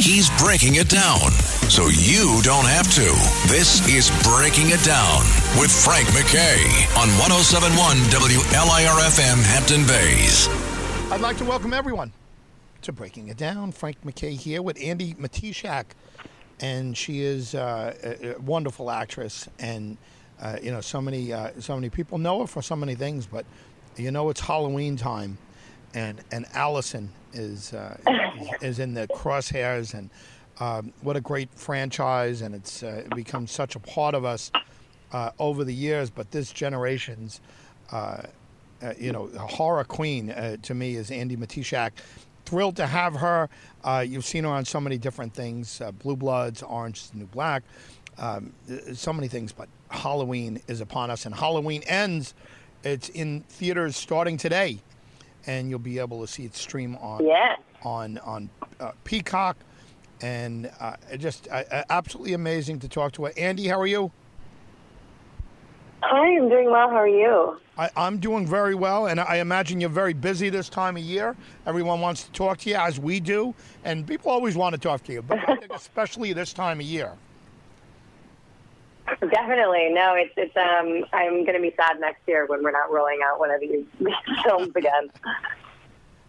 He's breaking it down so you don't have to. This is Breaking It Down with Frank MacKay on 1071 WLIRFM Hampton Bays. I'd like to welcome everyone to Breaking It Down. Frank MacKay here with Andi Matichak, and she is uh, a, wonderful actress. And uh, you know, so many uh, so many people know her for so many things, but you know, it's Halloween time, and and Allison is uh, is in the crosshairs, and um, what a great franchise, and it's uh, become such a part of us uh, over the years. But this generation's uh, uh, you know, horror queen uh, to me is Andi Matichak. Thrilled to have her. You've seen her on so many different things Blue Bloods, Orange is the New Black, um, so many things. But Halloween is upon us, and Halloween ends. It's in theaters starting today, and you'll be able to see it stream on Yeah. on on uh, Peacock, and uh, just uh, absolutely amazing to talk to her. Andi, how are you? Hi, I'm doing well. How are you? I, I'm doing very well, and I imagine you're very busy this time of year. Everyone wants to talk to you, as we do, and people always want to talk to you, but I think especially this time of year. Definitely. No, it's it's um I'm gonna be sad next year when we're not rolling out one of these films again.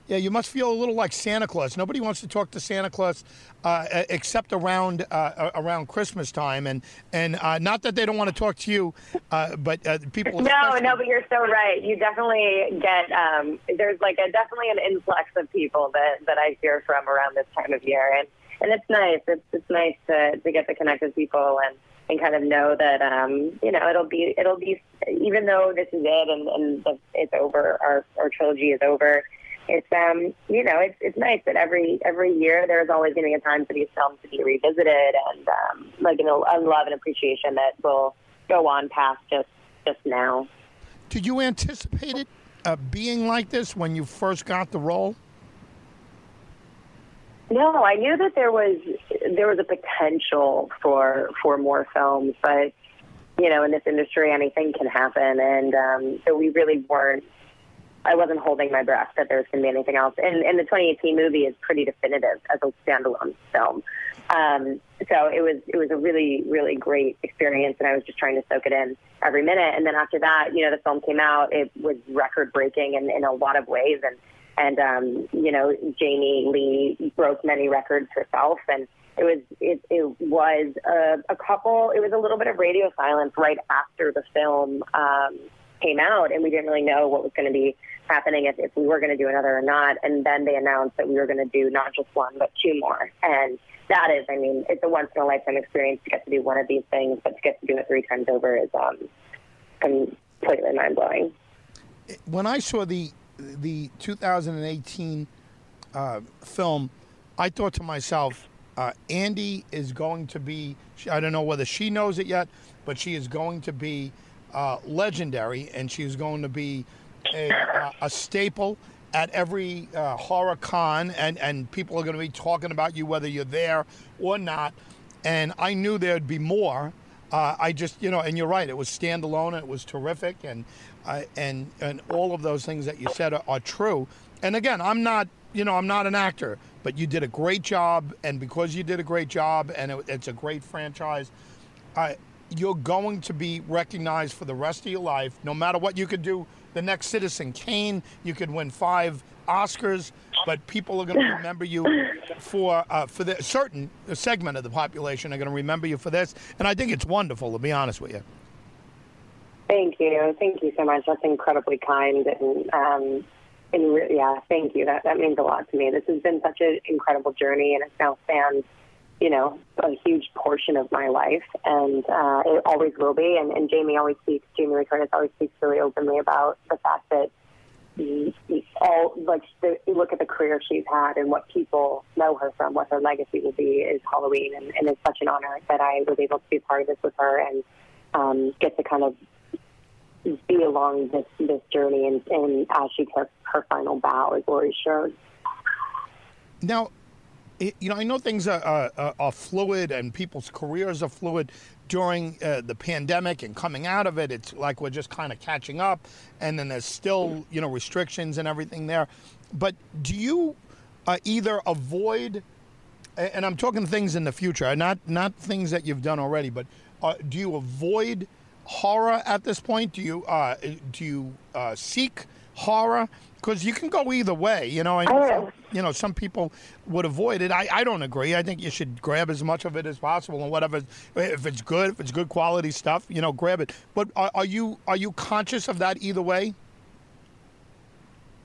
Yeah, you must feel a little like Santa Claus. Nobody wants to talk to Santa Claus uh, except around uh, around Christmas time, and and uh, not that they don't want to talk to you, uh, but uh, people. No, especially- no, but you're so right. You definitely get um there's like a definitely an influx of people that that I hear from around this time of year and and it's nice. It's it's nice to to get to connect with people and and kind of know that um you know it'll be it'll be even though this is it and and the, it's over our our trilogy is over it's um you know it's it's nice that every every year there's always going to be a time for these films to be revisited and um like an, a love and appreciation that will go on past just just now. Did you anticipate it uh, being like this when you first got the role? No, I knew that there was there was a potential for for more films, but you know, in this industry, anything can happen, and um, so we really weren't. I wasn't holding my breath that there was going to be anything else. And, and the 2018 movie is pretty definitive as a standalone film. Um, so it was it was a really really great experience, and I was just trying to soak it in every minute. And then after that, you know, the film came out. It was record breaking in, in a lot of ways, and and um, you know, Jamie Lee broke many records herself, and it was it, it was a, a couple. It was a little bit of radio silence right after the film um, came out, and we didn't really know what was going to be happening if, if we were going to do another or not. And then they announced that we were going to do not just one but two more, and that is, I mean, it's a once in a lifetime experience to get to do one of these things, but to get to do it three times over is um, completely mind blowing. when I saw the the 2018 uh, film, I thought to myself, uh, Andi is going to be. I don't know whether she knows it yet, but she is going to be uh, legendary, and she is going to be a, uh, a staple at every uh, horror con, and and people are going to be talking about you whether you're there or not. And I knew there'd be more. Uh, I just, you know, and you're right. It was standalone. and It was terrific, and uh, and and all of those things that you said are, are true. And again, I'm not, you know, I'm not an actor, but you did a great job, and because you did a great job, and it, it's a great franchise, uh, you're going to be recognized for the rest of your life, no matter what you could do. The next Citizen Kane, you could win five Oscars, but people are going to remember you for uh, for the certain segment of the population are going to remember you for this, and I think it's wonderful to be honest with you. Thank you, thank you so much. That's incredibly kind, and um, and re- yeah, thank you. That that means a lot to me. This has been such an incredible journey, and it's now spanned, you know, a huge portion of my life, and uh, it always will be. And, and Jamie always speaks. Jamie Curtis always speaks really openly about the fact that all like the, look at the career she's had and what people know her from, what her legacy will be is Halloween, and, and it's such an honor that I was able to be part of this with her and um, get to kind of be along this this journey and, and as she took her final bow, as Laurie Strode. Now, it, you know, I know things are, are, are, fluid and people's careers are fluid during uh, the pandemic and coming out of it. It's like we're just kind of catching up, and then there's still, you know, restrictions and everything there. But do you uh, either avoid, and I'm talking things in the future, not not things that you've done already, but uh, do you avoid horror at this point? Do you uh, do you uh, seek horror? Because you can go either way, you know. I some, you know, some people would avoid it. I, I don't agree. I think you should grab as much of it as possible, and whatever, if it's good, if it's good quality stuff, you know, grab it. But are, are you are you conscious of that either way?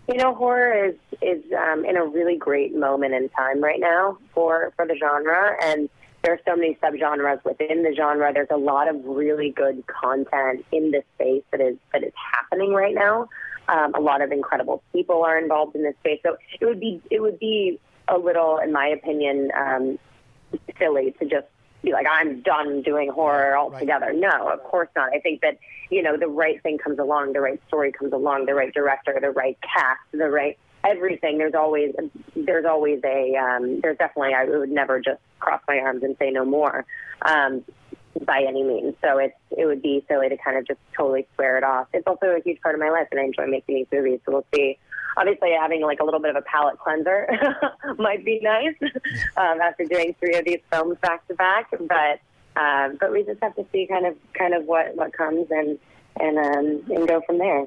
You know, horror is is um, in a really great moment in time right now for for the genre, and there are so many subgenres within the genre. There's a lot of really good content in this space that is that is happening right now. Um, a lot of incredible people are involved in this space, so it would be it would be a little, in my opinion, um, silly to just be like, I'm done doing horror altogether. Right. No, of course not. I think that you know the right thing comes along, the right story comes along, the right director, the right cast, the right everything. There's always there's always a um, there's definitely I would never just cross my arms and say no more um, by any means. So it's it would be silly to kind of just totally square it off. It's also a huge part of my life, and I enjoy making these movies. So we'll see. Obviously, having like a little bit of a palate cleanser might be nice um, after doing three of these films back to back. But um, but we just have to see kind of kind of what what comes and and um, and go from there.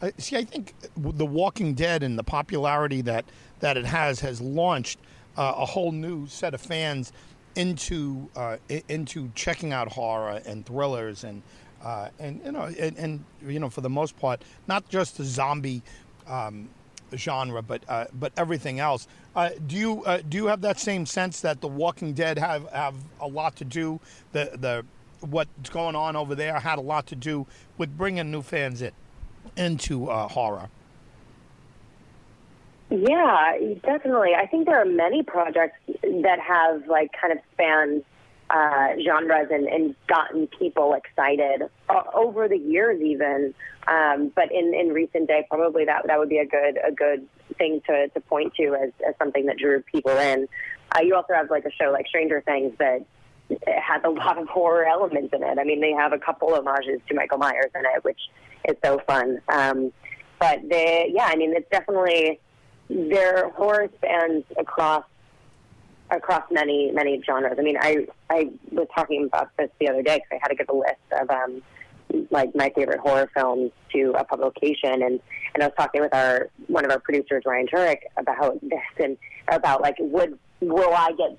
Uh, see, I think The Walking Dead and the popularity that, that it has has launched uh, a whole new set of fans into uh, into checking out horror and thrillers and uh, and you know and, and, you know for the most part not just the zombie um, genre but uh, but everything else. Uh, do you do you have that same sense that The Walking Dead have, have a lot to do the the what's going on over there had a lot to do with bringing new fans in? Into uh, horror? Yeah, definitely. I think there are many projects that have like kind of spanned uh, genres and, and gotten people excited uh, over the years, even. Um, but in, in recent day, probably that that would be a good a good thing to, to point to as, as something that drew people in. Uh, you also have like a show like Stranger Things that has a lot of horror elements in it. I mean, they have a couple of homages to Michael Myers in it, which is so fun. Um, but they, yeah, I mean, it's definitely their horror spans across across many many genres. I mean, I I was talking about this the other day because I had to give a list of um, like my favorite horror films to a publication, and and I was talking with our one of our producers, Ryan Turek, about this and about like would will I get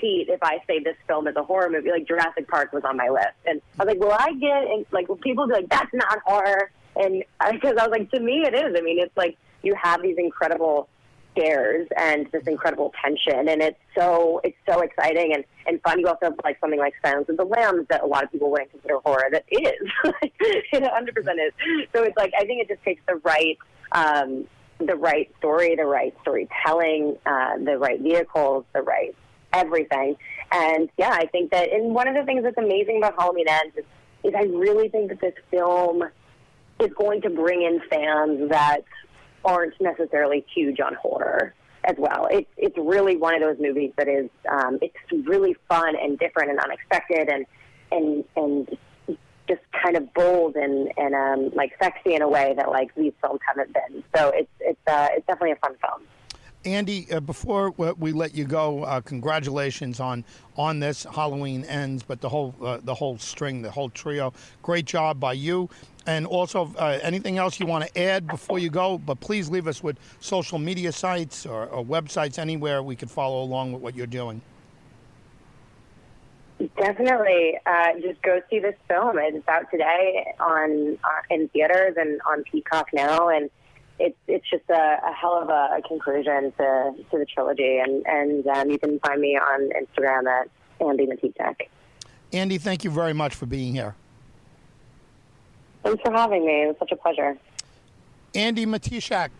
heat if I say this film is a horror movie. Like Jurassic Park was on my list, and I was like, will I get and like will people be like that's not horror? And because I was like, to me it is. I mean, it's like you have these incredible scares and this incredible tension, and it's so it's so exciting and and fun. You also have like something like Silence of the Lambs that a lot of people wouldn't consider horror. That is, it 100 percent is. So it's like I think it just takes the right. Um, the right story, the right storytelling, uh, the right vehicles, the right everything. And yeah, I think that, and one of the things that's amazing about Halloween Ends is, is I really think that this film is going to bring in fans that aren't necessarily huge on horror as well. It's it's really one of those movies that is um, it's really fun and different and unexpected and and and just kind of bold and and um, like sexy in a way that like these films haven't been. So it's it's uh, it's definitely a fun film. Andi, uh, before we let you go, uh, congratulations on on this. Halloween ends, but the whole uh, the whole string, the whole trio, great job by you. And also, uh, anything else you want to add before you go? But please leave us with social media sites or, or websites anywhere we can follow along with what you're doing. Definitely, uh, just go see this film. It's out today on uh, in theaters and on Peacock now, and it's it's just a, a hell of a, a, conclusion to, to the trilogy. And and um, you can find me on Instagram at Andi Matichak. Andi, thank you very much for being here. Thanks for having me. It was such a pleasure. Andi Matichak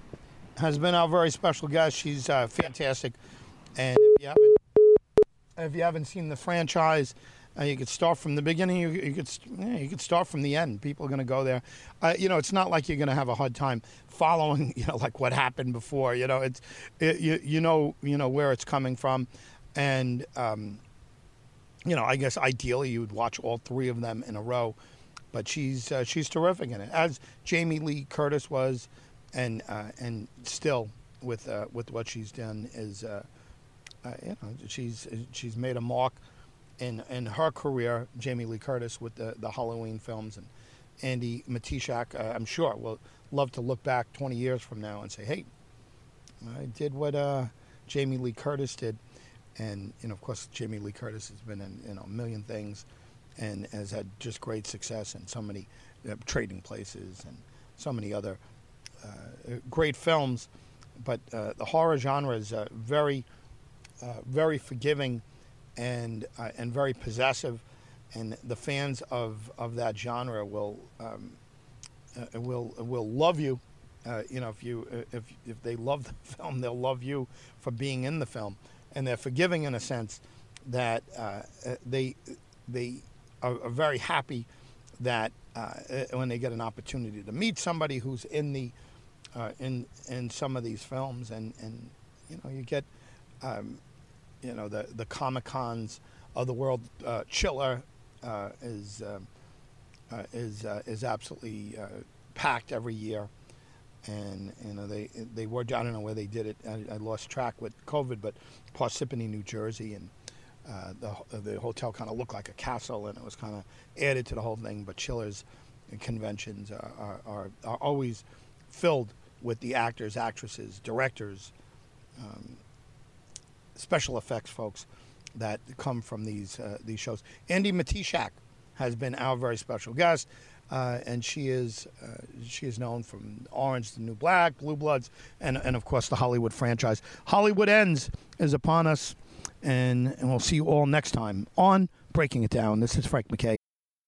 has been our very special guest. She's uh, fantastic, and if you haven't if you haven't seen the franchise, uh, you could start from the beginning. You, you could yeah, you could start from the end. People are going to go there. Uh, you know, it's not like you're going to have a hard time following. You know, like what happened before. You know, it's it, you you know you know where it's coming from, and um, you know, I guess ideally you would watch all three of them in a row. But she's uh, she's terrific in it, as Jamie Lee Curtis was, and uh, and still with uh, with what she's done is. Uh, you know, she's she's made a mark in in her career, Jamie Lee Curtis with the the Halloween films, and Andi Matichak, uh, I'm sure will love to look back 20 years from now and say, hey, I did what uh, Jamie Lee Curtis did, and you know, of course, Jamie Lee Curtis has been in a million things, and has had just great success in so many uh, trading places and so many other uh, great films. But uh, the horror genre is uh, very, very forgiving and uh, and very possessive, and the fans of, of that genre will um, uh, will will love you. Uh, you know, if you if if they love the film, they'll love you for being in the film, and they're forgiving in a sense that uh, they they are, are, very happy that uh, when they get an opportunity to meet somebody who's in the uh, in in some of these films, and and you know you get. Um, you know the the comic cons of the world. Uh, Chiller uh, is um, uh, is uh, is absolutely uh, packed every year, and you know they they were I don't know where they did it. I, I lost track with COVID, but Parsippany, New Jersey, and the the hotel kind of looked like a castle, and it was kind of added to the whole thing. But Chillers conventions are, are, are, are always filled with the actors, actresses, directors, um, special effects folks that come from these uh, these shows. Andi Matichak has been our very special guest, uh, and she is uh, she is known from Orange, the New Black, Blue Bloods, and and of course the Halloween franchise. Halloween Ends is upon us, and and we'll see you all next time on Breaking It Down. This is Frank MacKay.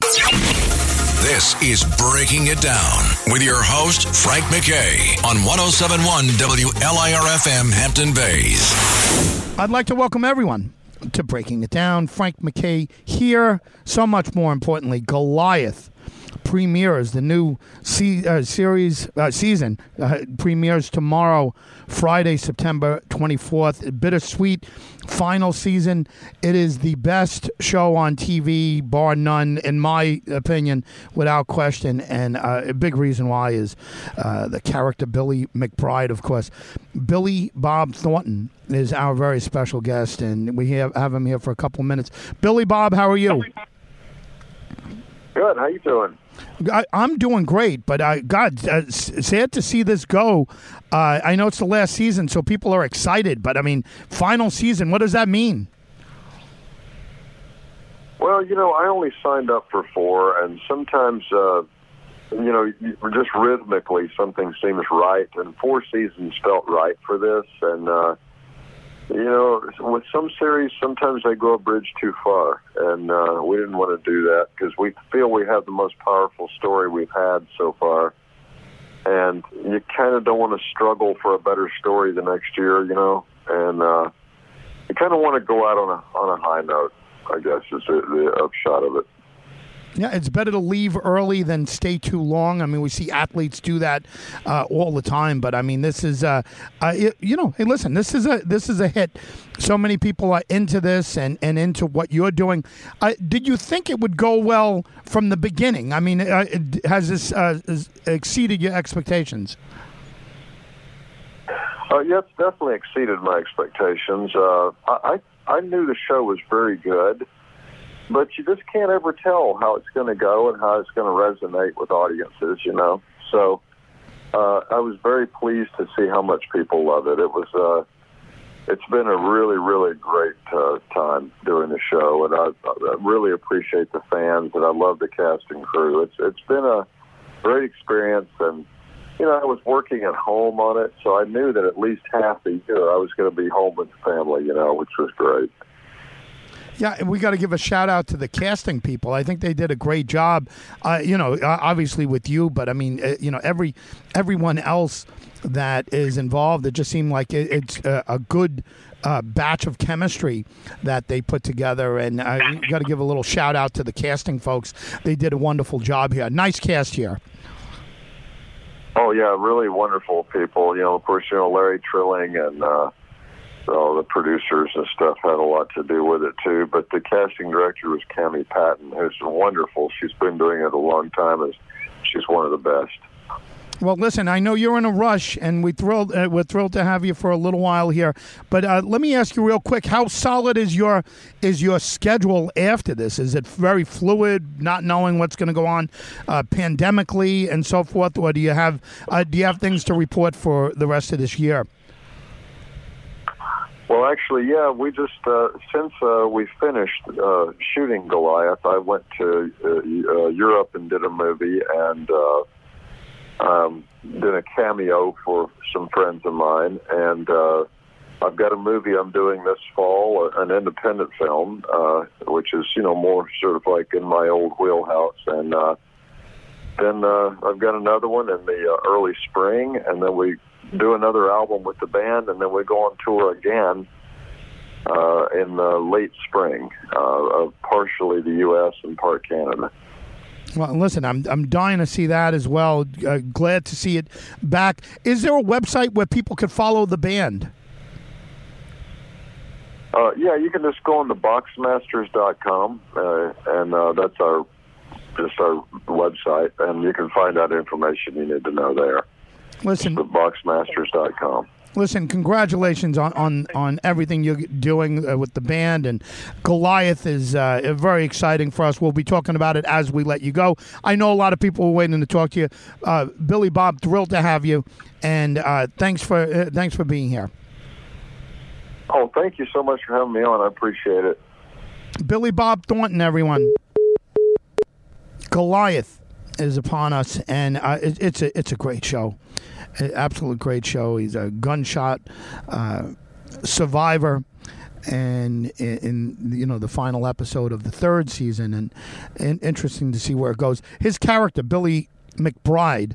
This is Breaking It Down with your host, Frank MacKay, on 1071 WLIRFM Hampton Bays. I'd like to welcome everyone to Breaking It Down. Frank MacKay here. So much more importantly, Goliath premieres the new se- uh, series uh, season uh, premieres tomorrow friday september 24th bittersweet final season. It is the best show on tv bar none in my opinion without question. And uh, a big reason why is uh, the character billy mcbride of course. Billy bob thornton is our very special guest and we have, have him here for a couple minutes. Billy bob how are you Good. How you doing? I, am doing great, but I God, uh, sad to see this go. Uh, I know it's the last season, so people are excited. But I mean, final season. What does that mean? Well, you know, I only signed up for four, and sometimes, uh, you know, just rhythmically, something seems right, and four seasons felt right for this, and. uh you know, with some series, sometimes they go a bridge too far, and uh, we didn't want to do that because we feel we have the most powerful story we've had so far, and you kind of don't want to struggle for a better story the next year, you know, and uh, you kind of want to go out on a on a high note. I guess is the, the upshot of it. Yeah, it's better to leave early than stay too long. I mean, we see athletes do that uh, all the time, but I mean, this is, uh, uh, you know, hey, listen, this is a this is a hit. So many people are into this and, and into what you're doing. Did you think it would go well from the beginning? I mean, uh, has this uh, exceeded your expectations? Yes, definitely exceeded my expectations. I I knew the show was very good but you just can't ever tell how it's going to go and how it's going to resonate with audiences, you know. So uh, I was very pleased to see how much people love it. It was. Uh, it's been a really, really great uh, time doing the show, and I, I really appreciate the fans, and I love the cast and crew. It's it's been a great experience, and you know I was working at home on it, so I knew that at least half the year I was going to be home with the family, you know, which was great. Yeah, we got to give a shout out to the casting people. I think they did a great job. Uh, you know, obviously with you, but I mean, uh, you know, every everyone else that is involved. It just seemed like it, it's a, a good uh, batch of chemistry that they put together. And I got to give a little shout out to the casting folks. They did a wonderful job here. Nice cast here. Oh yeah, really wonderful people. You know, of course, you know Larry Trilling and uh, all the producers and stuff had a lot to do with it too. But the casting director was Cami Patton, who's wonderful. She's been doing it a long time. and She's one of the best. Well, listen, I know you're in a rush, and we thrilled uh, we're thrilled to have you for a little while here. But uh, let me ask you real quick: How solid is your is your schedule after this? Is it very fluid, not knowing what's going to go on uh, pandemically and so forth, or do you have uh, do you have things to report for the rest of this year? Well, actually, yeah, we just uh, since uh, we finished uh, shooting Goliath, I went to uh, uh, Europe and did a movie and uh, um, did a cameo for some friends of mine, and uh, I've got a movie I'm doing this fall, an independent film, uh, which is you know more sort of like in my old wheelhouse, and uh, then uh, I've got another one in the uh, early spring, and then we do another album with the band, and then we go on tour again uh, in the late spring, uh, of partially the U.S. and part Canada. Well, listen, I'm I'm dying to see that as well. Uh, glad to see it back. Is there a website where people could follow the band? Uh, yeah, you can just go on the boxmasters.com, uh, and uh, that's our just our website, and you can find out information you need to know there. Listen, boxmasters.com. Listen, congratulations on, on, on everything you're doing uh, with the band. And Goliath is uh, very exciting for us. We'll be talking about it as we let you go. I know a lot of people are waiting to talk to you. Uh, Billy Bob, thrilled to have you. And uh, thanks, for, uh, thanks for being here. Oh, thank you so much for having me on. I appreciate it. Billy Bob Thornton, everyone. Goliath is upon us, and uh, it, it's a it's a great show absolute great show. He's a gunshot uh, survivor and in, in, you know the final episode of the third season and, and interesting to see where it goes his character billy McBride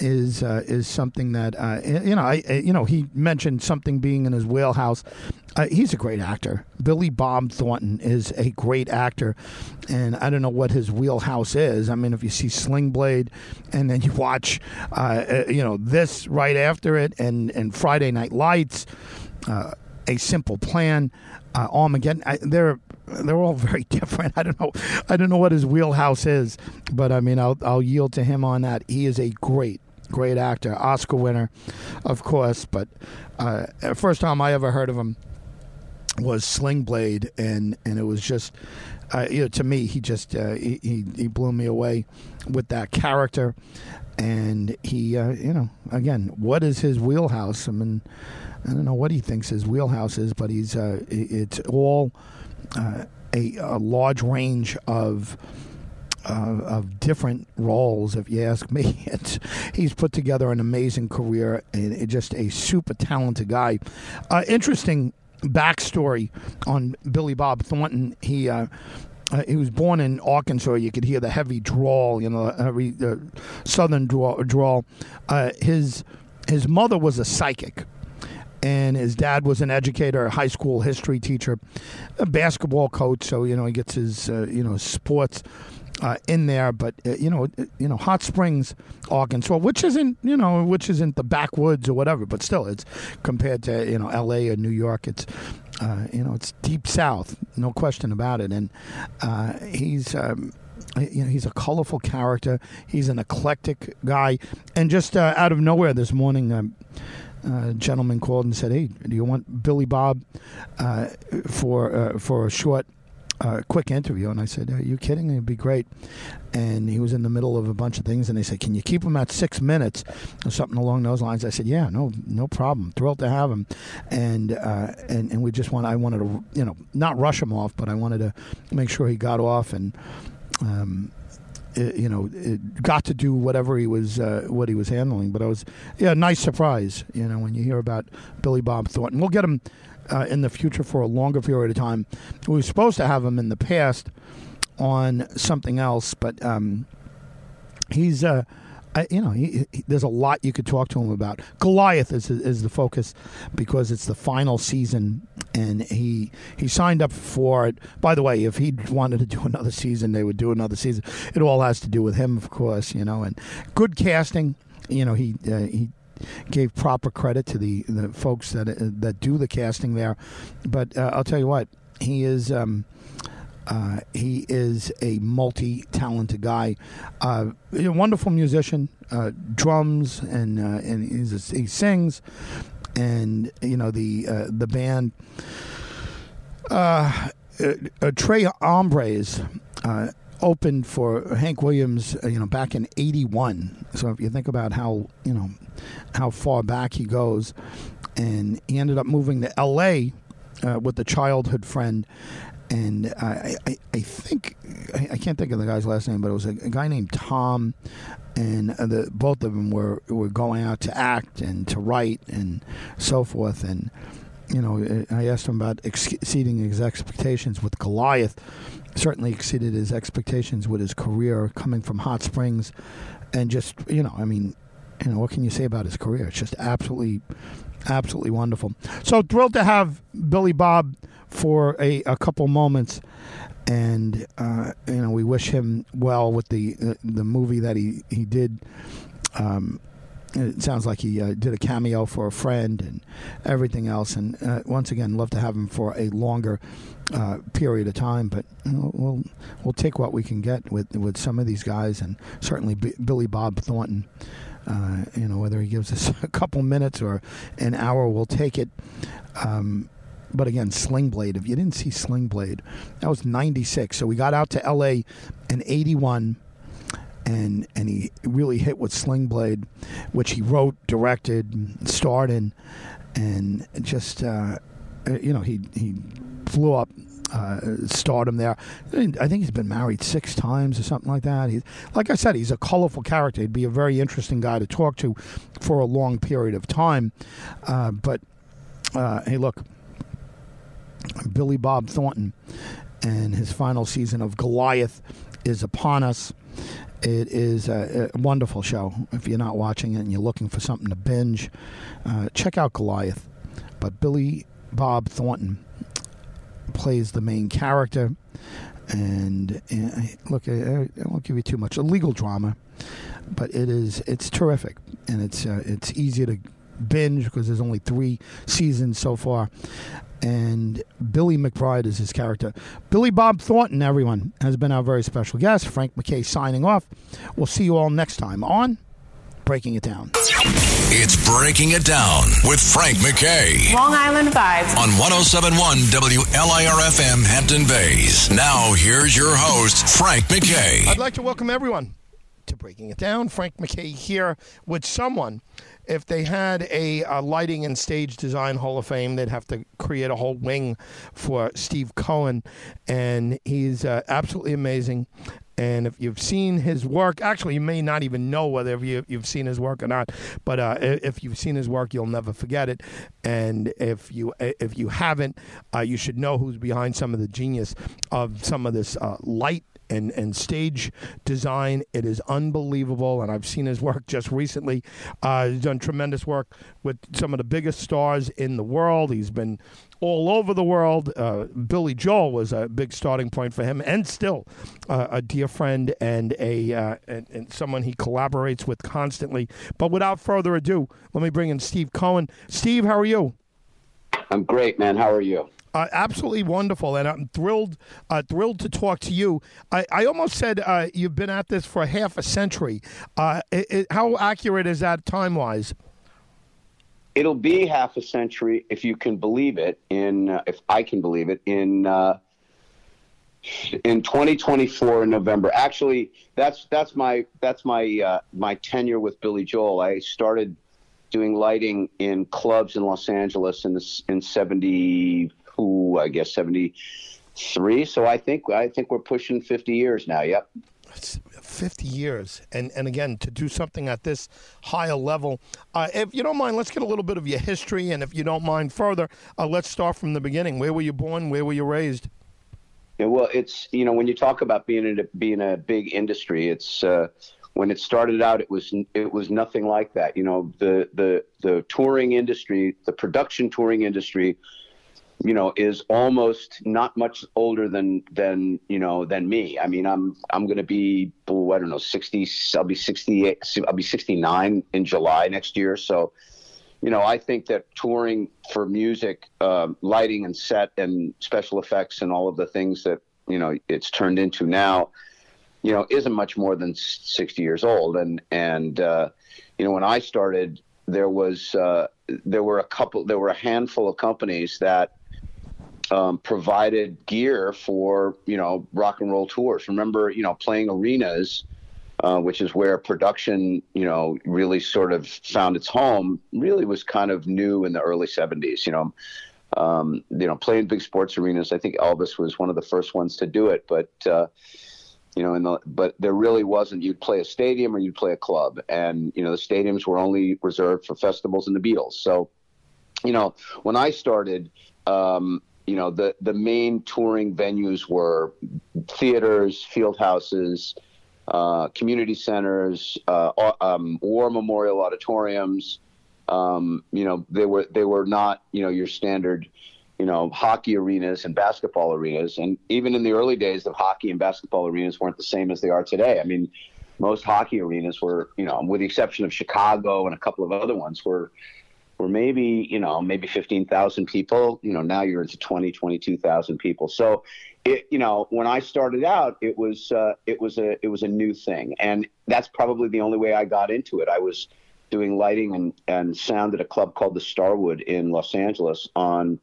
is uh, is something that uh, you know. I, you know he mentioned something being in his wheelhouse. Uh, he's a great actor. Billy Bob Thornton is a great actor, and I don't know what his wheelhouse is. I mean, if you see Sling Blade, and then you watch, uh, uh, you know, this right after it, and and Friday Night Lights, uh, A Simple Plan, Armageddon. I, they're they're all very different. I don't know. I don't know what his wheelhouse is, but I mean, I'll I'll yield to him on that. He is a great, great actor, Oscar winner, of course. But uh, first time I ever heard of him was Sling Blade, and and it was just. Uh, you know, to me, he just uh, he, he blew me away with that character, and he, uh, you know, again, what is his wheelhouse? I mean, I don't know what he thinks his wheelhouse is, but he's uh, it's all uh, a, a, large range of uh, of different roles. If you ask me, it's, he's put together an amazing career and just a super talented guy. Uh, interesting backstory on Billy Bob Thornton. He. Uh, uh, he was born in Arkansas. You could hear the heavy drawl, you know, heavy uh, southern drawl. drawl. Uh, his his mother was a psychic, and his dad was an educator, a high school history teacher, a basketball coach. So you know he gets his uh, you know sports uh, in there. But uh, you know you know Hot Springs, Arkansas, which isn't you know which isn't the backwoods or whatever, but still it's compared to you know L.A. or New York, it's. Uh, you know, it's deep south, no question about it. And uh, he's um, you know he's a colorful character he's an eclectic guy and just uh, out of nowhere this morning um, uh, gentleman called and said, "Hey, do you want Billy Bob uh, for uh, for a short a quick interview, and I said, "Are you kidding? It'd be great." And he was in the middle of a bunch of things, and they said, "Can you keep him at six minutes or something along those lines?" I said, "Yeah, no, no problem. Thrilled to have him." And uh, and and we just want I wanted to you know not rush him off, but I wanted to make sure he got off and. Um, you know, it got to do whatever he was, uh, what he was handling. But I was, yeah, nice surprise. You know, when you hear about Billy Bob Thornton, we'll get him uh, in the future for a longer period of time. We were supposed to have him in the past on something else, but um, he's. Uh, I, you know, he, he, there's a lot you could talk to him about. Goliath is is the focus because it's the final season, and he he signed up for it. By the way, if he wanted to do another season, they would do another season. It all has to do with him, of course. You know, and good casting. You know, he uh, he gave proper credit to the the folks that uh, that do the casting there. But uh, I'll tell you what, he is. Um, uh, he is a multi-talented guy, uh, a wonderful musician, uh, drums and uh, and a, he sings, and you know the uh, the band. Uh, Tres Hombres opened for Hank Williams, you know, back in '81. So if you think about how you know how far back he goes, and he ended up moving to L.A. with a childhood friend and I, I, I think I, can't think of the guy's last name, but it was a, a guy named Tom, and uh, the both of them were were going out to act and to write and so forth. And you know, uh, I asked him about exceeding his expectations with Goliath. Certainly exceeded his expectations with his career coming from Hot Springs, and just you know, I mean, you know, what can you say about his career? It's just absolutely, absolutely wonderful. So thrilled to have Billy Bob for a, a couple moments, and uh, you know we wish him well with the uh, the movie that he he did. Um, it sounds like he uh, did a cameo for a friend and everything else. And uh, once again, love to have him for a longer uh, period of time. But you know, we'll we'll take what we can get with with some of these guys, and certainly B- Billy Bob Thornton. Uh, you know, whether he gives us a couple minutes or an hour, we'll take it. Um, but again, Sling Blade. If you didn't see Sling Blade, that was '96. So we got out to L.A. in '81, and and he really hit with Sling Blade, which he wrote, directed, starred in, and just uh, you know he he flew up. Uh, stardom there. I think he's been married six times or something like that. He's, like I said, he's a colorful character. He'd be a very interesting guy to talk to for a long period of time. Uh, but uh, hey, look, Billy Bob Thornton, and his final season of Goliath is upon us. It is a, a, wonderful show. If you're not watching it and you're looking for something to binge, uh, check out Goliath. But Billy Bob Thornton plays the main character. And uh, look, I, I, won't give you too much. A legal drama, but it is it's terrific, and it's uh, it's easy to binge because there's only three seasons so far and Billy McBride is his character. Billy Bob Thornton, everyone, has been our very special guest. Frank MacKay signing off. We'll see you all next time on Breaking It Down. It's Breaking It Down with Frank MacKay. Long Island Vibes. On 1071 WLIRFM Hampton Bays. Now, here's your host, Frank MacKay. I'd like to welcome everyone to Breaking It Down. Frank MacKay here with someone if they had a, a, lighting and stage design Hall of Fame, they'd have to create a whole wing for Steve Cohen, and he's uh, absolutely amazing. And if you've seen his work, actually, you may not even know whether you, have seen his work or not. But uh, if you've seen his work, you'll never forget it. And if you if you haven't, uh, you should know who's behind some of the genius of some of this uh, light and, and stage design. It is unbelievable, and I've seen his work just recently. Uh, he's done tremendous work with some of the biggest stars in the world. He's been all over the world. Uh, Billy Joel was a big starting point for him, and still uh, a dear friend and a uh, and, and, someone he collaborates with constantly. But without further ado, let me bring in Steve Cohen. Steve, how are you? I'm great, man. How are you? Uh, absolutely wonderful, and I'm thrilled uh, thrilled to talk to you. I, I almost said uh, you've been at this for half a century. Uh, it, it, how accurate is that time wise? It'll be half a century if you can believe it. In uh, if I can believe it in uh, in 2024 in November. Actually, that's that's my that's my my tenure with Billy Joel. I started doing lighting in clubs in Los Angeles in the, in 70 who I guess 73. So I think I think we're pushing 50 years now. Yep. 50 years. And, and again, to do something at this higher level, uh, if you don't mind, let's get a little bit of your history. And if you don't mind further, uh, let's start from the beginning. Where were you born? Where were you raised? Yeah, well, it's, you know, when you talk about being in a, being a big industry, it's, uh, when it started out, it was it was nothing like that. You know, the the the touring industry, the production touring industry, you know, is almost not much older than than you know than me. I mean, I'm I'm going to be oh, I don't know sixty. I'll be sixty eight. I'll be sixty nine in July next year. So, you know, I think that touring for music, um, lighting and set and special effects and all of the things that you know it's turned into now you know, isn't much more than 60 years old. And, and, uh, you know, when I started, there was, uh, there were a couple, there were a handful of companies that, um, provided gear for, you know, rock and roll tours. Remember, you know, playing arenas, uh, which is where production, you know, really sort of found its home, really was kind of new in the early 70s, you know. Um, you know, playing big sports arenas. I think Elvis was one of the first ones to do it, but uh, you know, in the, but there really wasn't. You'd play a stadium or you'd play a club, and you know the stadiums were only reserved for festivals and the Beatles. So, you know, when I started, um, you know, the the main touring venues were theaters, field houses, uh, community centers, uh, um, war memorial auditoriums. Um, you know, they were they were not you know your standard you know, hockey arenas and basketball arenas. And even in the early days, the hockey and basketball arenas weren't the same as they are today. I mean, most hockey arenas were, you know, with the exception of Chicago and a couple of other ones, were were maybe, you know, maybe 15,000 people. You know, now you're into 20, 22,000 people. So, it, you know, when I started out, it was uh, it was a it was a new thing, and that's probably the only way I got into it. I was doing lighting and, and sound at a club called the Starwood in Los Angeles on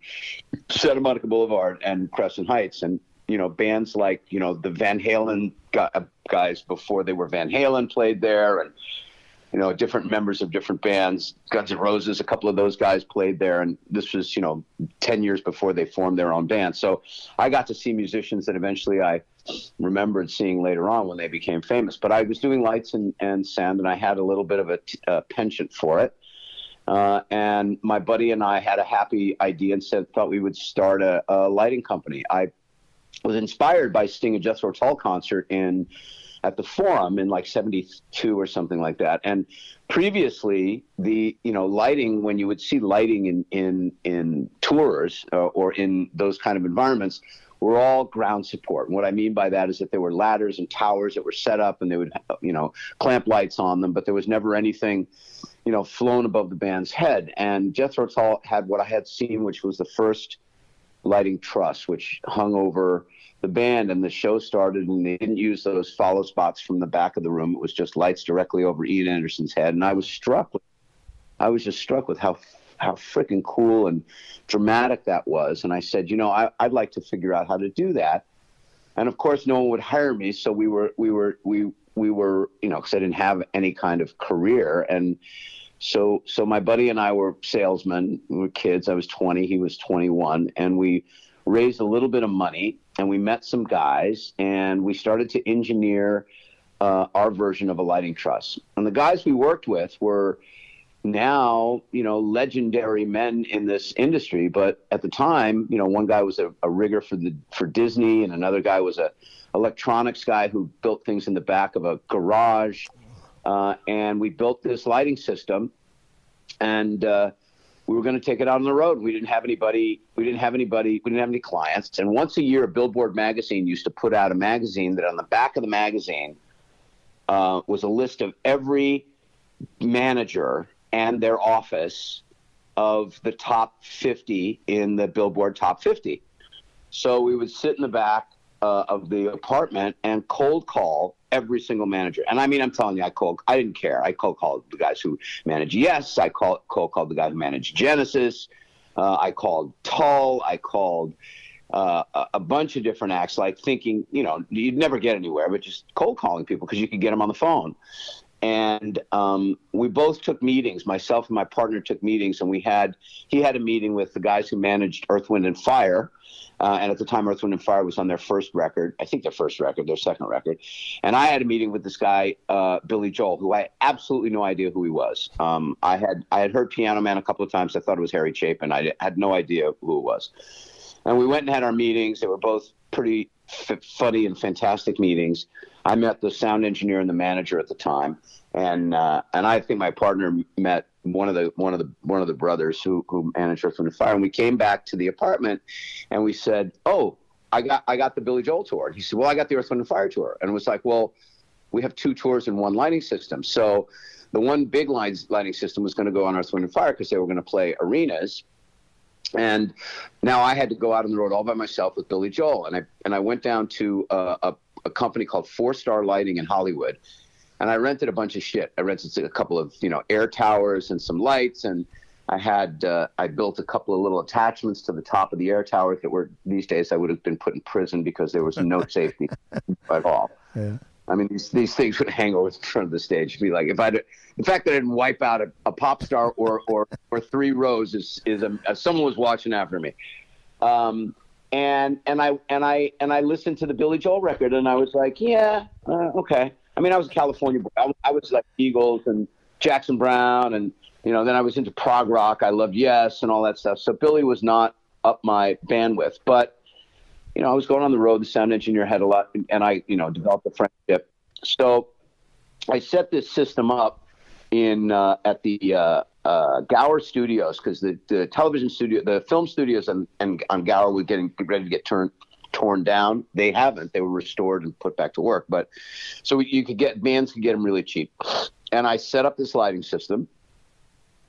Santa Monica Boulevard and Crescent Heights. And, you know, bands like, you know, the Van Halen guys before they were Van Halen played there and, you know, different members of different bands. Guns N' Roses, a couple of those guys played there, and this was, you know, ten years before they formed their own band. So I got to see musicians that eventually I remembered seeing later on when they became famous. But I was doing lights and, and sound, and I had a little bit of a, t- a penchant for it. Uh, and my buddy and I had a happy idea and said thought we would start a, a lighting company. I was inspired by seeing a Jethro Tull concert in at the Forum in like '72 or something like that. And previously, the you know lighting when you would see lighting in in in tours uh, or in those kind of environments were all ground support. And what I mean by that is that there were ladders and towers that were set up and they would, you know, clamp lights on them, but there was never anything, you know, flown above the band's head. And Jethro Tull had what I had seen, which was the first lighting truss, which hung over the band. And the show started, and they didn't use those follow spots from the back of the room. It was just lights directly over Ian Anderson's head. And I was struck. With, I was just struck with how how freaking cool and dramatic that was. And I said, you know, I, I'd like to figure out how to do that. And of course, no one would hire me. So we were, we were, we, we were, you know, because I didn't have any kind of career. And so, so my buddy and I were salesmen. We were kids. I was 20, he was 21, and we raised a little bit of money. And we met some guys, and we started to engineer uh, our version of a lighting truss. And the guys we worked with were now, you know, legendary men in this industry. But at the time, you know, one guy was a, a rigger for the for Disney, and another guy was a electronics guy who built things in the back of a garage. Uh, and we built this lighting system, and uh, we were going to take it out on the road. We didn't have anybody. We didn't have anybody. We didn't have any clients. And once a year, Billboard magazine used to put out a magazine that on the back of the magazine uh, was a list of every manager and their office of the top 50 in the Billboard Top 50. So we would sit in the back uh, of the apartment and cold call every single manager. And I mean, I'm telling you, I cold, I didn't care. I cold called the guys who manage Yes. I call, cold called the guy who managed Genesis. Uh, I called Tull. I called uh, a, bunch of different acts, like thinking, you know, you'd never get anywhere, but just cold calling people because you could get them on the phone. And um, we both took meetings. Myself and my partner took meetings, and we had he had a meeting with the guys who managed Earth, Wind, and Fire. Uh, and at the time, Earth, Wind, and Fire was on their first record. I think their first record, their second record. And I had a meeting with this guy, uh, Billy Joel, who I had absolutely no idea who he was. Um, I had I had heard Piano Man a couple of times. I thought it was Harry Chapin. I had no idea who it was. And we went and had our meetings. They were both pretty f- funny and fantastic meetings. I met the sound engineer and the manager at the time, and uh, and I think my partner met one of the one of the one of the brothers who who managed Earth, Wind and Fire. And we came back to the apartment, and we said, "Oh, I got I got the Billy Joel tour." He said, "Well, I got the Earth, Wind and Fire tour." And it was like, "Well, we have two tours in one lighting system." So the one big lighting system was going to go on Earth, Wind and Fire because they were going to play arenas and now I had to go out on the road all by myself with Billy Joel, and I and I went down to uh, a, a company called Four Star Lighting in Hollywood, and I rented a bunch of shit. I rented a couple of you know air towers and some lights, and I had uh, I built a couple of little attachments to the top of the air towers that were these days I would have been put in prison because there was no safety at all. Yeah. I mean, these, these things would hang over the front of the stage. Be like if I, the fact that I didn't wipe out a, a pop star or, or, or three rows is, is a, someone was watching after me. Um, and, and I, and I, and I listened to the Billy Joel record and I was like, yeah, uh, okay. I mean, I was a California boy. I, I was like Eagles and Jackson Browne and, you know, then I was into prog rock. I loved Yes and all that stuff. So Billy was not up my bandwidth, but you know, I was going on the road. The sound engineer had a lot, and I, you know, developed a friendship. So I set this system up in uh, at the uh, uh, Gower Studios because the, the television studio, the film studios, and, and on Gower were getting ready to get turned torn down. They haven't. They were restored and put back to work. But so you could get bands could get them really cheap. And I set up this lighting system.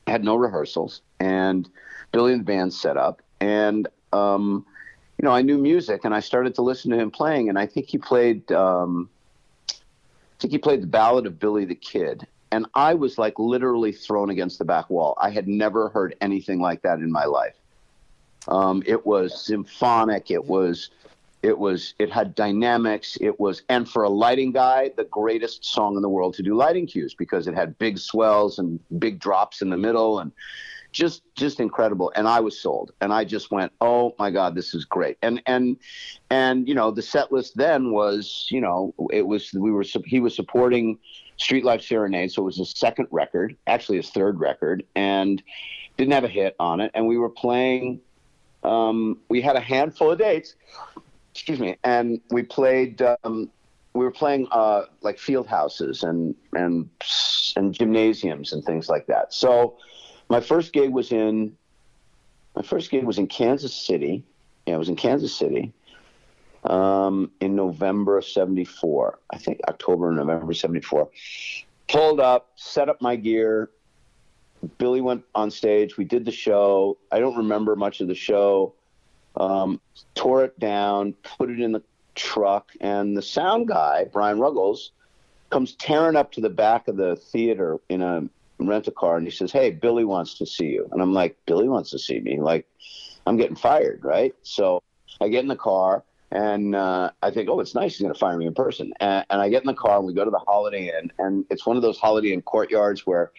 Had no rehearsals, and Billy and the band set up, and um, you know, I knew music and I started to listen to him playing, and I think he played, um, I think he played the Ballad of Billy the Kid, and I was like literally thrown against the back wall. I had never heard anything like that in my life. Um, it was symphonic. It was, it was, it had dynamics. It was, and for a lighting guy, the greatest song in the world to do lighting cues because it had big swells and big drops in the middle and just just incredible. And i was sold. And i just went oh my god this is great. And and and you know the set list then was you know it was we were he was supporting street life serenade. So it was his second record actually his third record and didn't have a hit on it. And we were playing um, we had a handful of dates. Excuse me. And we played um, we were playing uh, like field houses and and and gymnasiums and things like that. So my first gig was in my first gig was in Kansas City. Yeah, it was in Kansas City um, in November of '74. I think October November '74. Pulled up, set up my gear. Billy went on stage. We did the show. I don't remember much of the show. Um, tore it down, put it in the truck, and the sound guy, Brian Ruggles, comes tearing up to the back of the theater in a rent a car and he says, Hey, Billy wants to see you. And I'm like, Billy wants to see me. Like, I'm getting fired, right? So I get in the car and uh, I think, oh, it's nice. He's going to fire me in person. And, and, I get in the car and we go to the Holiday Inn. And it's one of those Holiday Inn courtyards where,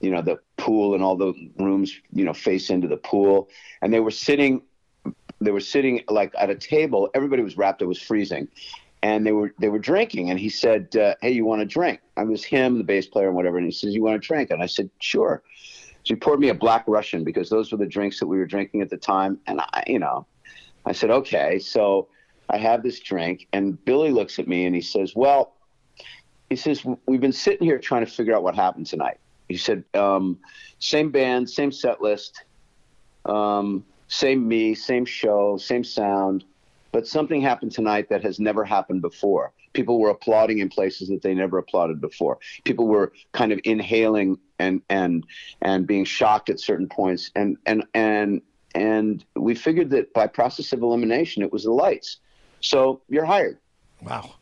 you know, the pool and all the rooms, you know, face into the pool. And they were sitting, they were sitting like at a table. Everybody was wrapped. It was freezing and they were they were drinking and he said uh, hey you want a drink? I was him the bass player and whatever and he says you want a drink? And i said sure. So he poured me a black russian because those were the drinks that we were drinking at the time and i you know i said okay. So i have this drink and billy looks at me and he says well he says we've been sitting here trying to figure out what happened tonight. He said um, same band same set list um, same me same show same sound but something happened tonight that has never happened before. People were applauding in places that they never applauded before. People were kind of inhaling and and and being shocked at certain points. And and and and we figured that by process of elimination, it was the lights. So you're hired. Wow.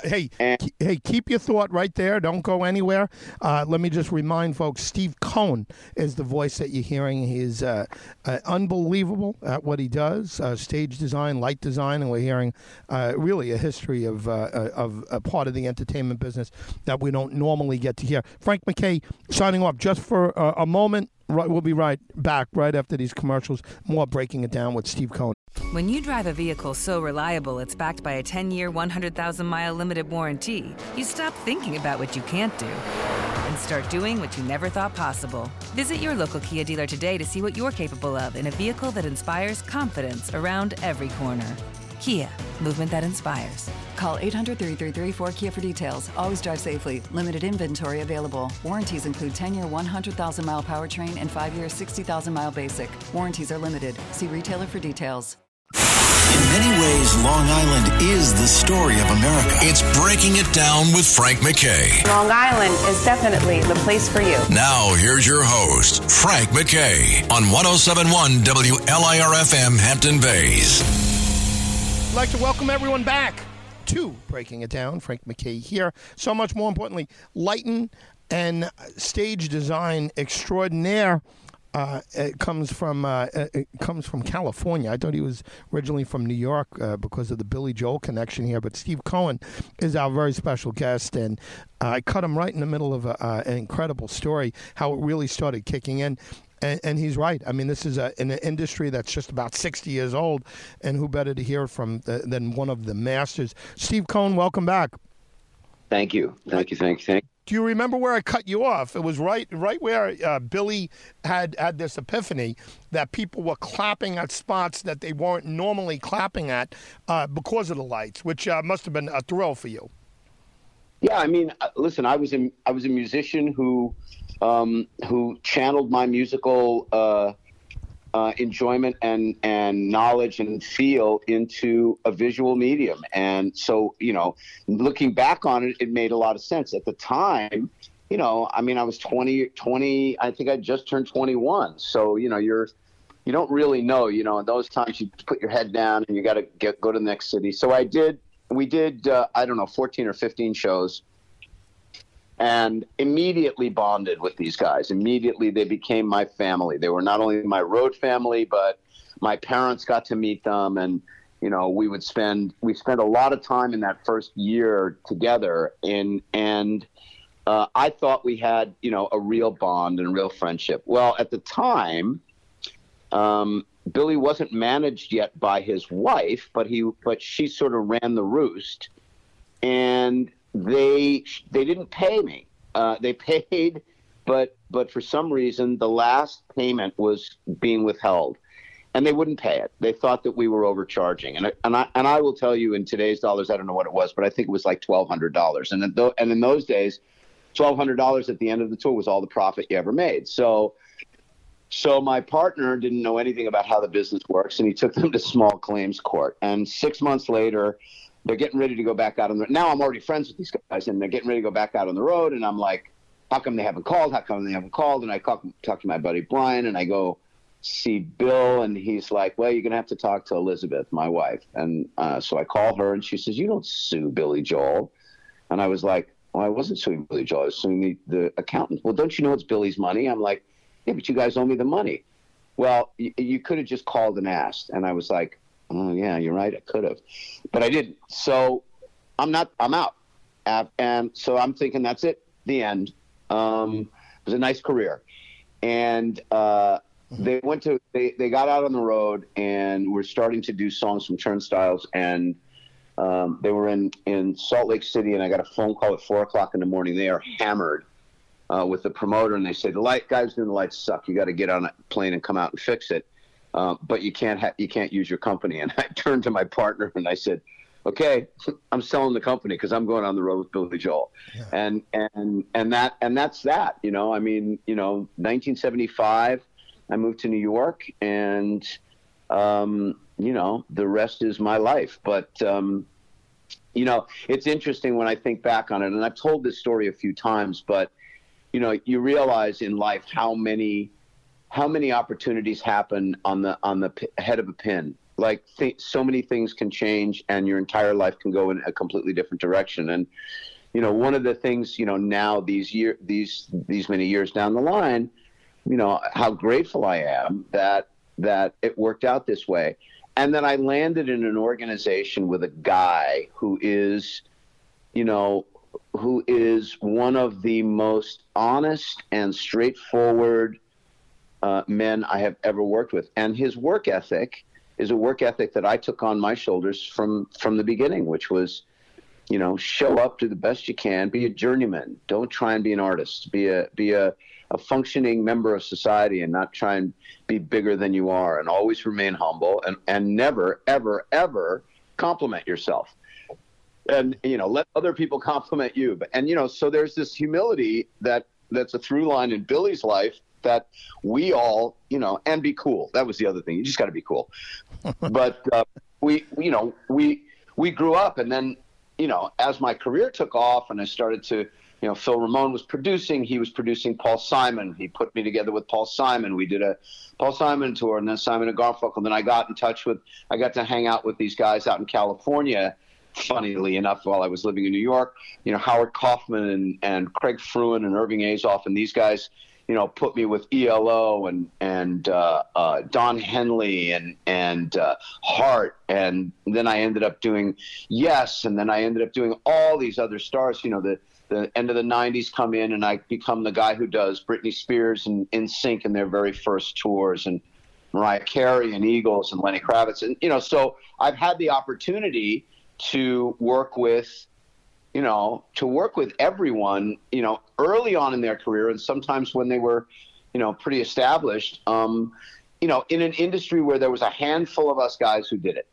Hey, and, hey, keep your thought right there. Don't go anywhere. Uh, let me just remind folks: Steve Cohen is the voice that you're hearing. He's uh, uh, unbelievable at what he does: uh, stage design, light design, and we're hearing uh, really a history of uh, of a part of the entertainment business that we don't normally get to hear. Frank MacKay signing off just for a moment. Right, we'll be right back right after these commercials. More breaking it down with Steve Cohen. When you drive a vehicle so reliable it's backed by a 10 year, 100,000 mile limited warranty, you stop thinking about what you can't do and start doing what you never thought possible. Visit your local Kia dealer today to see what you're capable of in a vehicle that inspires confidence around every corner. Kia, movement that inspires. Call 800 333 4KIA for details. Always drive safely. Limited inventory available. Warranties include 10 year 100,000 mile powertrain and 5 year 60,000 mile basic. Warranties are limited. See retailer for details. In many ways, Long Island is the story of America. It's Breaking It Down with Frank MacKay. Long Island is definitely the place for you. Now, here's your host, Frank MacKay, on 1071 WLIRFM Hampton Bays. I'd like to welcome everyone back to Breaking It Down. Frank MacKay here. So much more importantly, lighting and stage design extraordinaire. Uh, it comes from uh, it comes from California. I thought he was originally from New York uh, because of the Billy Joel connection here. But Steve Cohen is our very special guest, and I cut him right in the middle of a, uh, an incredible story, how it really started kicking in. And, and, he's right. I mean, this is a, an industry that's just about 60 years old, and who better to hear from the, than one of the masters? Steve Cohen, welcome back. Thank you. Thank you. Thank you. Thank you. Do you remember where I cut you off? It was right, right where uh, Billy had had this epiphany that people were clapping at spots that they weren't normally clapping at uh, because of the lights, which uh, must have been a thrill for you. Yeah, I mean, uh, listen, I was a, I was a musician who um, who channeled my musical uh, uh, enjoyment and and knowledge and feel into a visual medium. And so, you know, looking back on it, it made a lot of sense at the time. You know, I mean, I was 20, 20, I think I just turned 21. So, you know, you're, you don't really know, you know, in those times you put your head down and you got to get, go to the next city. So I did, we did, uh, I don't know, 14 or 15 shows and immediately bonded with these guys. Immediately, they became my family. They were not only my road family, but my parents got to meet them, and you know, we would spend we spent a lot of time in that first year together, in and uh, I thought we had you know a real bond and real friendship. Well, at the time. Um, Billy wasn't managed yet by his wife, but he but she sort of ran the roost, and they they didn't pay me. Uh, they paid, but but for some reason the last payment was being withheld, and they wouldn't pay it. They thought that we were overcharging, and and I and I will tell you in today's dollars, I don't know what it was, but I think it was like twelve hundred dollars, and th- and in those days, twelve hundred dollars at the end of the tour was all the profit you ever made. So. So my partner didn't know anything about how the business works, and he took them to small claims court. And six months later, they're getting ready to go back out on the now I'm already friends with these guys and they're getting ready to go back out on the road and I'm like, how come they haven't called? How come they haven't called? And I talk, talk to my buddy Brian and I go see Bill and he's like, well, you're gonna have to talk to Elizabeth, my wife. And uh, so I call her and she says, you don't sue Billy Joel. And I was like, well, I wasn't suing Billy Joel. I was suing the, the accountant. Well, don't you know it's Billy's money? I'm like, yeah, but you guys owe me the money. Well, y- you could have just called and asked. And I was like, oh yeah, you're right. I could have, but I didn't. So I'm not. I'm out. And so I'm thinking that's it. The end. Um, it was a nice career, and uh, mm-hmm. they went to. They they got out on the road and were starting to do songs from Turnstiles and. Um, they were in, in Salt Lake City, and I got a phone call at four o'clock in the morning. They are hammered uh, with the promoter, and they say the light guys doing the lights suck. You got to get on a plane and come out and fix it. Uh, but you can't ha- you can't use your company. And I turned to my partner and I said, "Okay, I'm selling the company because I'm going on the road with Billy Joel." Yeah. And and and that and that's that. You know, I mean, you know, 1975, I moved to New York, and um, you know, the rest is my life. But um, you know, it's interesting when I think back on it, and I've told this story a few times, but you know, you realize in life how many how many opportunities happen on the on the p- head of a pin? Like th- so many things can change and your entire life can go in a completely different direction. And you know one of the things you know now these year these these many years down the line you know how grateful i am that that it worked out this way. And then i landed in an organization with a guy who is you know who is one of the most honest and straightforward uh, men I have ever worked with. And his work ethic is a work ethic that I took on my shoulders from from the beginning, which was, you know, show up, do the best you can, be a journeyman. Don't try and be an artist. Be a be a, a functioning member of society and not try and be bigger than you are and always remain humble and, and never, ever, ever compliment yourself and you know let other people compliment you but and you know so there's this humility that that's a through line in billy's life that we all you know and be cool. That was the other thing. You just got to be cool. But uh, we you know we we grew up and then you know as my career took off and i started to you know phil ramone was producing he was producing paul simon. He put me together with paul simon. We did a paul simon tour and then simon and garfunkel. And then i got in touch with i got to hang out with these guys out in california funnily enough, while I was living in New York, you know, Howard Kaufman and, and Craig Fruin and Irving Azoff and these guys, you know, put me with ELO and and uh, uh, Don Henley and and uh, Heart, and then I ended up doing Yes, and then I ended up doing all these other stars. You know, the the end of the '90s come in, and I become the guy who does Britney Spears and NSYNC in their very first tours, and Mariah Carey and Eagles and Lenny Kravitz, and you know, so I've had the opportunity to work with you know to work with everyone you know early on in their career and sometimes when they were you know pretty established um, you know in an industry where there was a handful of us guys who did it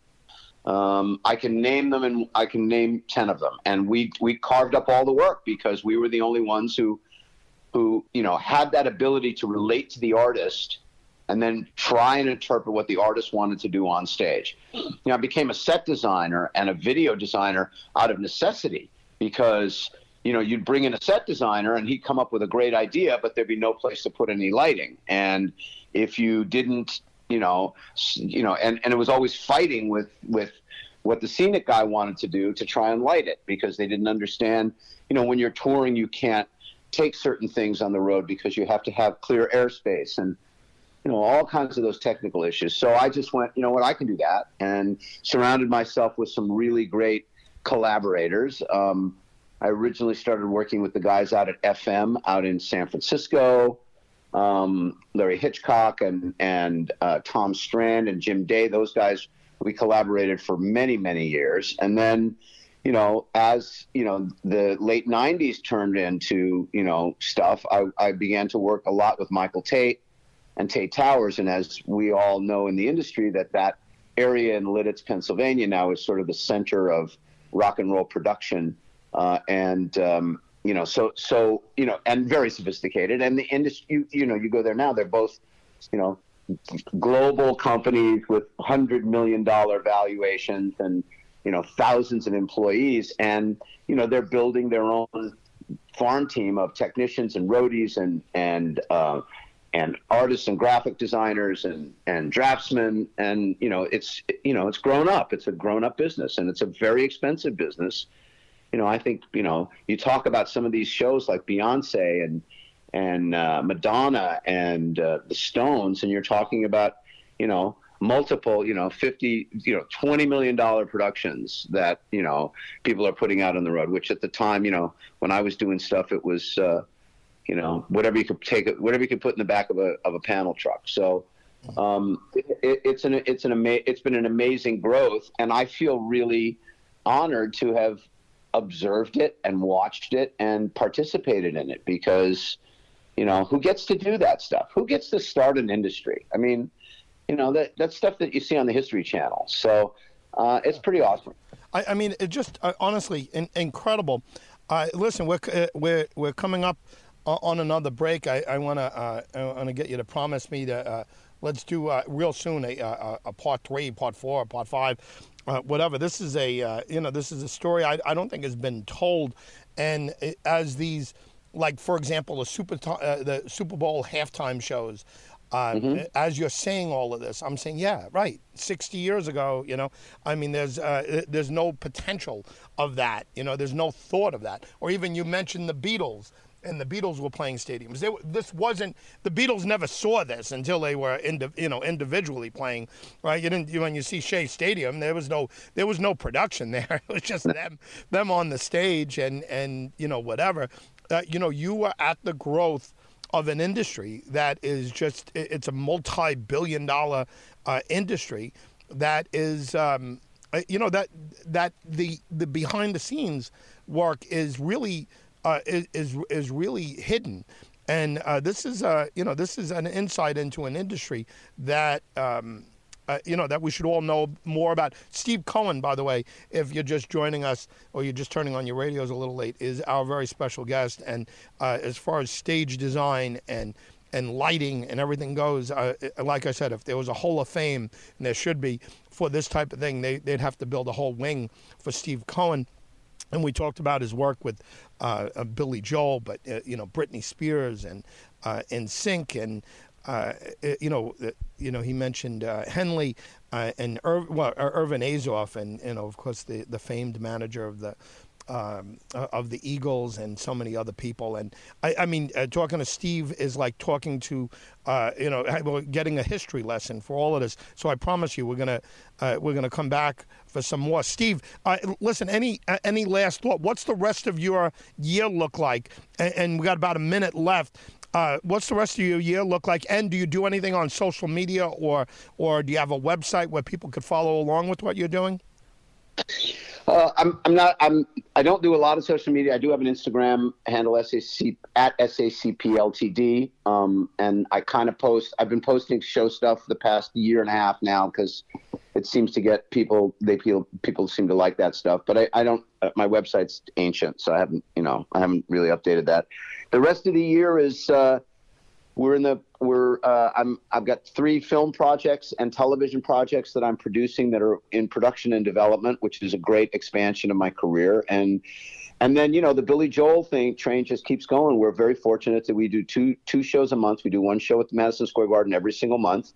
um, I can name them and I can name 10 of them and we we carved up all the work because we were the only ones who who you know had that ability to relate to the artist and then try and interpret what the artist wanted to do on stage. You know, I became a set designer and a video designer out of necessity because you know you'd bring in a set designer and he'd come up with a great idea, but there'd be no place to put any lighting. And if you didn't, you know, you know, and and it was always fighting with with what the scenic guy wanted to do to try and light it because they didn't understand. You know, when you're touring, you can't take certain things on the road because you have to have clear airspace and you know, all kinds of those technical issues. So I just went, you know what, I can do that, and surrounded myself with some really great collaborators. Um, I originally started working with the guys out at FM out in San Francisco, um, Larry Hitchcock and and uh, Tom Strand and Jim Day. Those guys we collaborated for many many years, and then you know as you know the late '90s turned into you know stuff, I, I began to work a lot with Michael Tait and Tait Towers. And as we all know in the industry, that that area in Lititz, Pennsylvania now is sort of the center of rock and roll production. Uh, and, um, you know, so, so, you know, and very sophisticated. And the industry, you, you know, you go there now, they're both, you know, global companies with hundred million dollar valuations and, you know, thousands of employees. And, you know, they're building their own farm team of technicians and roadies and, and, uh, and artists and graphic designers and and draftsmen and you know it's you know it's grown up it's a grown up business and it's a very expensive business you know i think you know you talk about some of these shows like beyonce and and uh, madonna and uh, the stones and you're talking about you know multiple you know 50 you know 20 million dollar productions that you know people are putting out on the road which at the time you know when i was doing stuff it was uh, you know, whatever you could take, whatever you could put in the back of a of a panel truck. So um, it, it's an it's an ama- it's been an amazing growth, and I feel really honored to have observed it and watched it and participated in it because you know who gets to do that stuff? Who gets to start an industry? I mean you know that that's stuff that you see on the history channel. So uh, it's pretty awesome. I, I mean it just uh, honestly in, incredible. Uh, listen we're, uh, we're we're coming up on another break, I, I want to uh, want to get you to promise me that uh, let's do uh, real soon a, a, a, part three, part four, part five, uh, whatever. This is a uh, you know this is a story I, I don't think has been told, and it, as these like for example the super uh, the Super Bowl halftime shows. Uh, mm-hmm. As you're saying all of this, I'm saying, yeah, right. 60 years ago, you know, I mean, there's uh, there's no potential of that. You know, there's no thought of that. Or even you mentioned the Beatles and the Beatles were playing stadiums. They, this wasn't the Beatles never saw this until they were indi, you know individually playing. Right? You didn't when you see Shea Stadium, there was no there was no production there. It was just them them on the stage and and you know whatever. Uh, you know you were at the growth of an industry that is just it's a multi-billion dollar uh, industry that is um, uh, you know that that the the behind the scenes work is really uh, is is really hidden. And uh, this is a you know this is an insight into an industry that um, uh, you know that we should all know more about. Steve Cohen, by the way, if you're just joining us or you're just turning on your radios a little late, is our very special guest. And uh, as far as stage design and and lighting and everything goes, uh, like I said, if there was a Hall of Fame, and there should be for this type of thing, they, they'd have to build a whole wing for Steve Cohen. And we talked about his work with uh, uh, Billy Joel, but uh, you know Britney Spears and uh, NSYNC and uh, you know you know he mentioned uh, Henley and Ir- well, Irving Azoff and you know of course the the famed manager of the um, of the Eagles and so many other people. And I, I mean, uh, talking to Steve is like talking to, uh, you know, getting a history lesson for all of this. So I promise you, we're gonna uh, we're gonna come back for some more. Steve, uh, listen, any uh, any last thought? What's the rest of your year look like? And, and we got about a minute left. Uh, what's the rest of your year look like? And do you do anything on social media, or or do you have a website where people could follow along with what you're doing? Uh, I'm, I'm not. I'm. I don't do a lot of social media. I do have an Instagram handle SAC at SACPLTD, um, and I kind of post. I've been posting show stuff the past year and a half now because it seems to get people. They feel people seem to like that stuff. But I, I don't. Uh, my website's ancient, so I haven't. You know, I haven't really updated that. The rest of the year is. Uh, we're in the we're uh, I'm I've got three film projects and television projects that I'm producing that are in production and development, which is a great expansion of my career. And and then you know the Billy Joel thing train just keeps going. We're very fortunate that we do two two shows a month. We do one show at the Madison Square Garden every single month,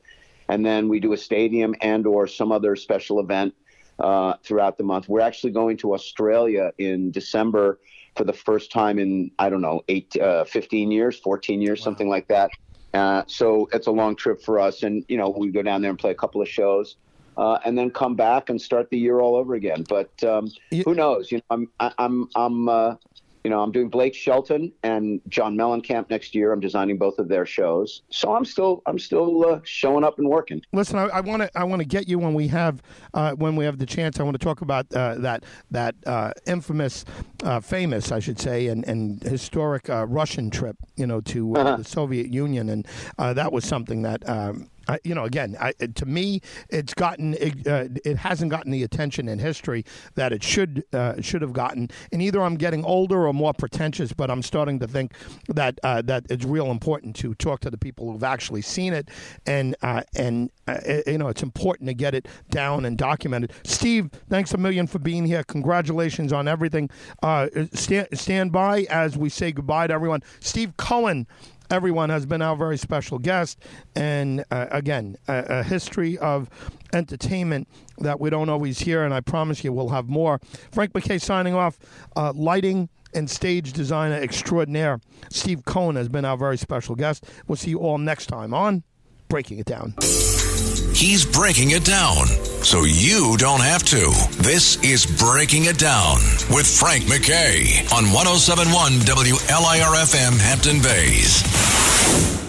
and then we do a stadium and or some other special event uh, throughout the month. We're actually going to Australia in December for the first time in I don't know eight, uh, 15 years, 14 years, wow. something like that. Uh, so it's a long trip for us, and you know we go down there and play a couple of shows, uh, and then come back and start the year all over again. But um, you, who knows? You know, I'm I'm I'm uh, you know, I'm doing Blake Shelton and John Mellencamp next year. I'm designing both of their shows, so I'm still I'm still uh, showing up and working. Listen, I want to I want to get you when we have uh, when we have the chance. I want to talk about uh, that that uh, infamous, uh, famous, I should say, and and historic uh, Russian trip, you know, to uh-huh. the Soviet Union, and that was something that um, uh, you know, again, I, to me, it's gotten it, uh, it, hasn't gotten the attention in history that it should uh, should have gotten. And either I'm getting older or more pretentious, but I'm starting to think that uh, that it's real important to talk to the people who've actually seen it, and uh, and uh, you know, it's important to get it down and documented. Steve, thanks a million for being here. Congratulations on everything. stand stand by as we say goodbye to everyone. Steve Cohen everyone has been our very special guest. And uh, again, a, a, history of entertainment that we don't always hear. And I promise you, we'll have more. Frank MacKay signing off. Uh, lighting and stage designer extraordinaire Steve Cohen has been our very special guest. We'll see you all next time on Breaking It Down. He's breaking it down so you don't have to. This is Breaking It Down with Frank MacKay on 1071 WLIRFM Hampton Bays.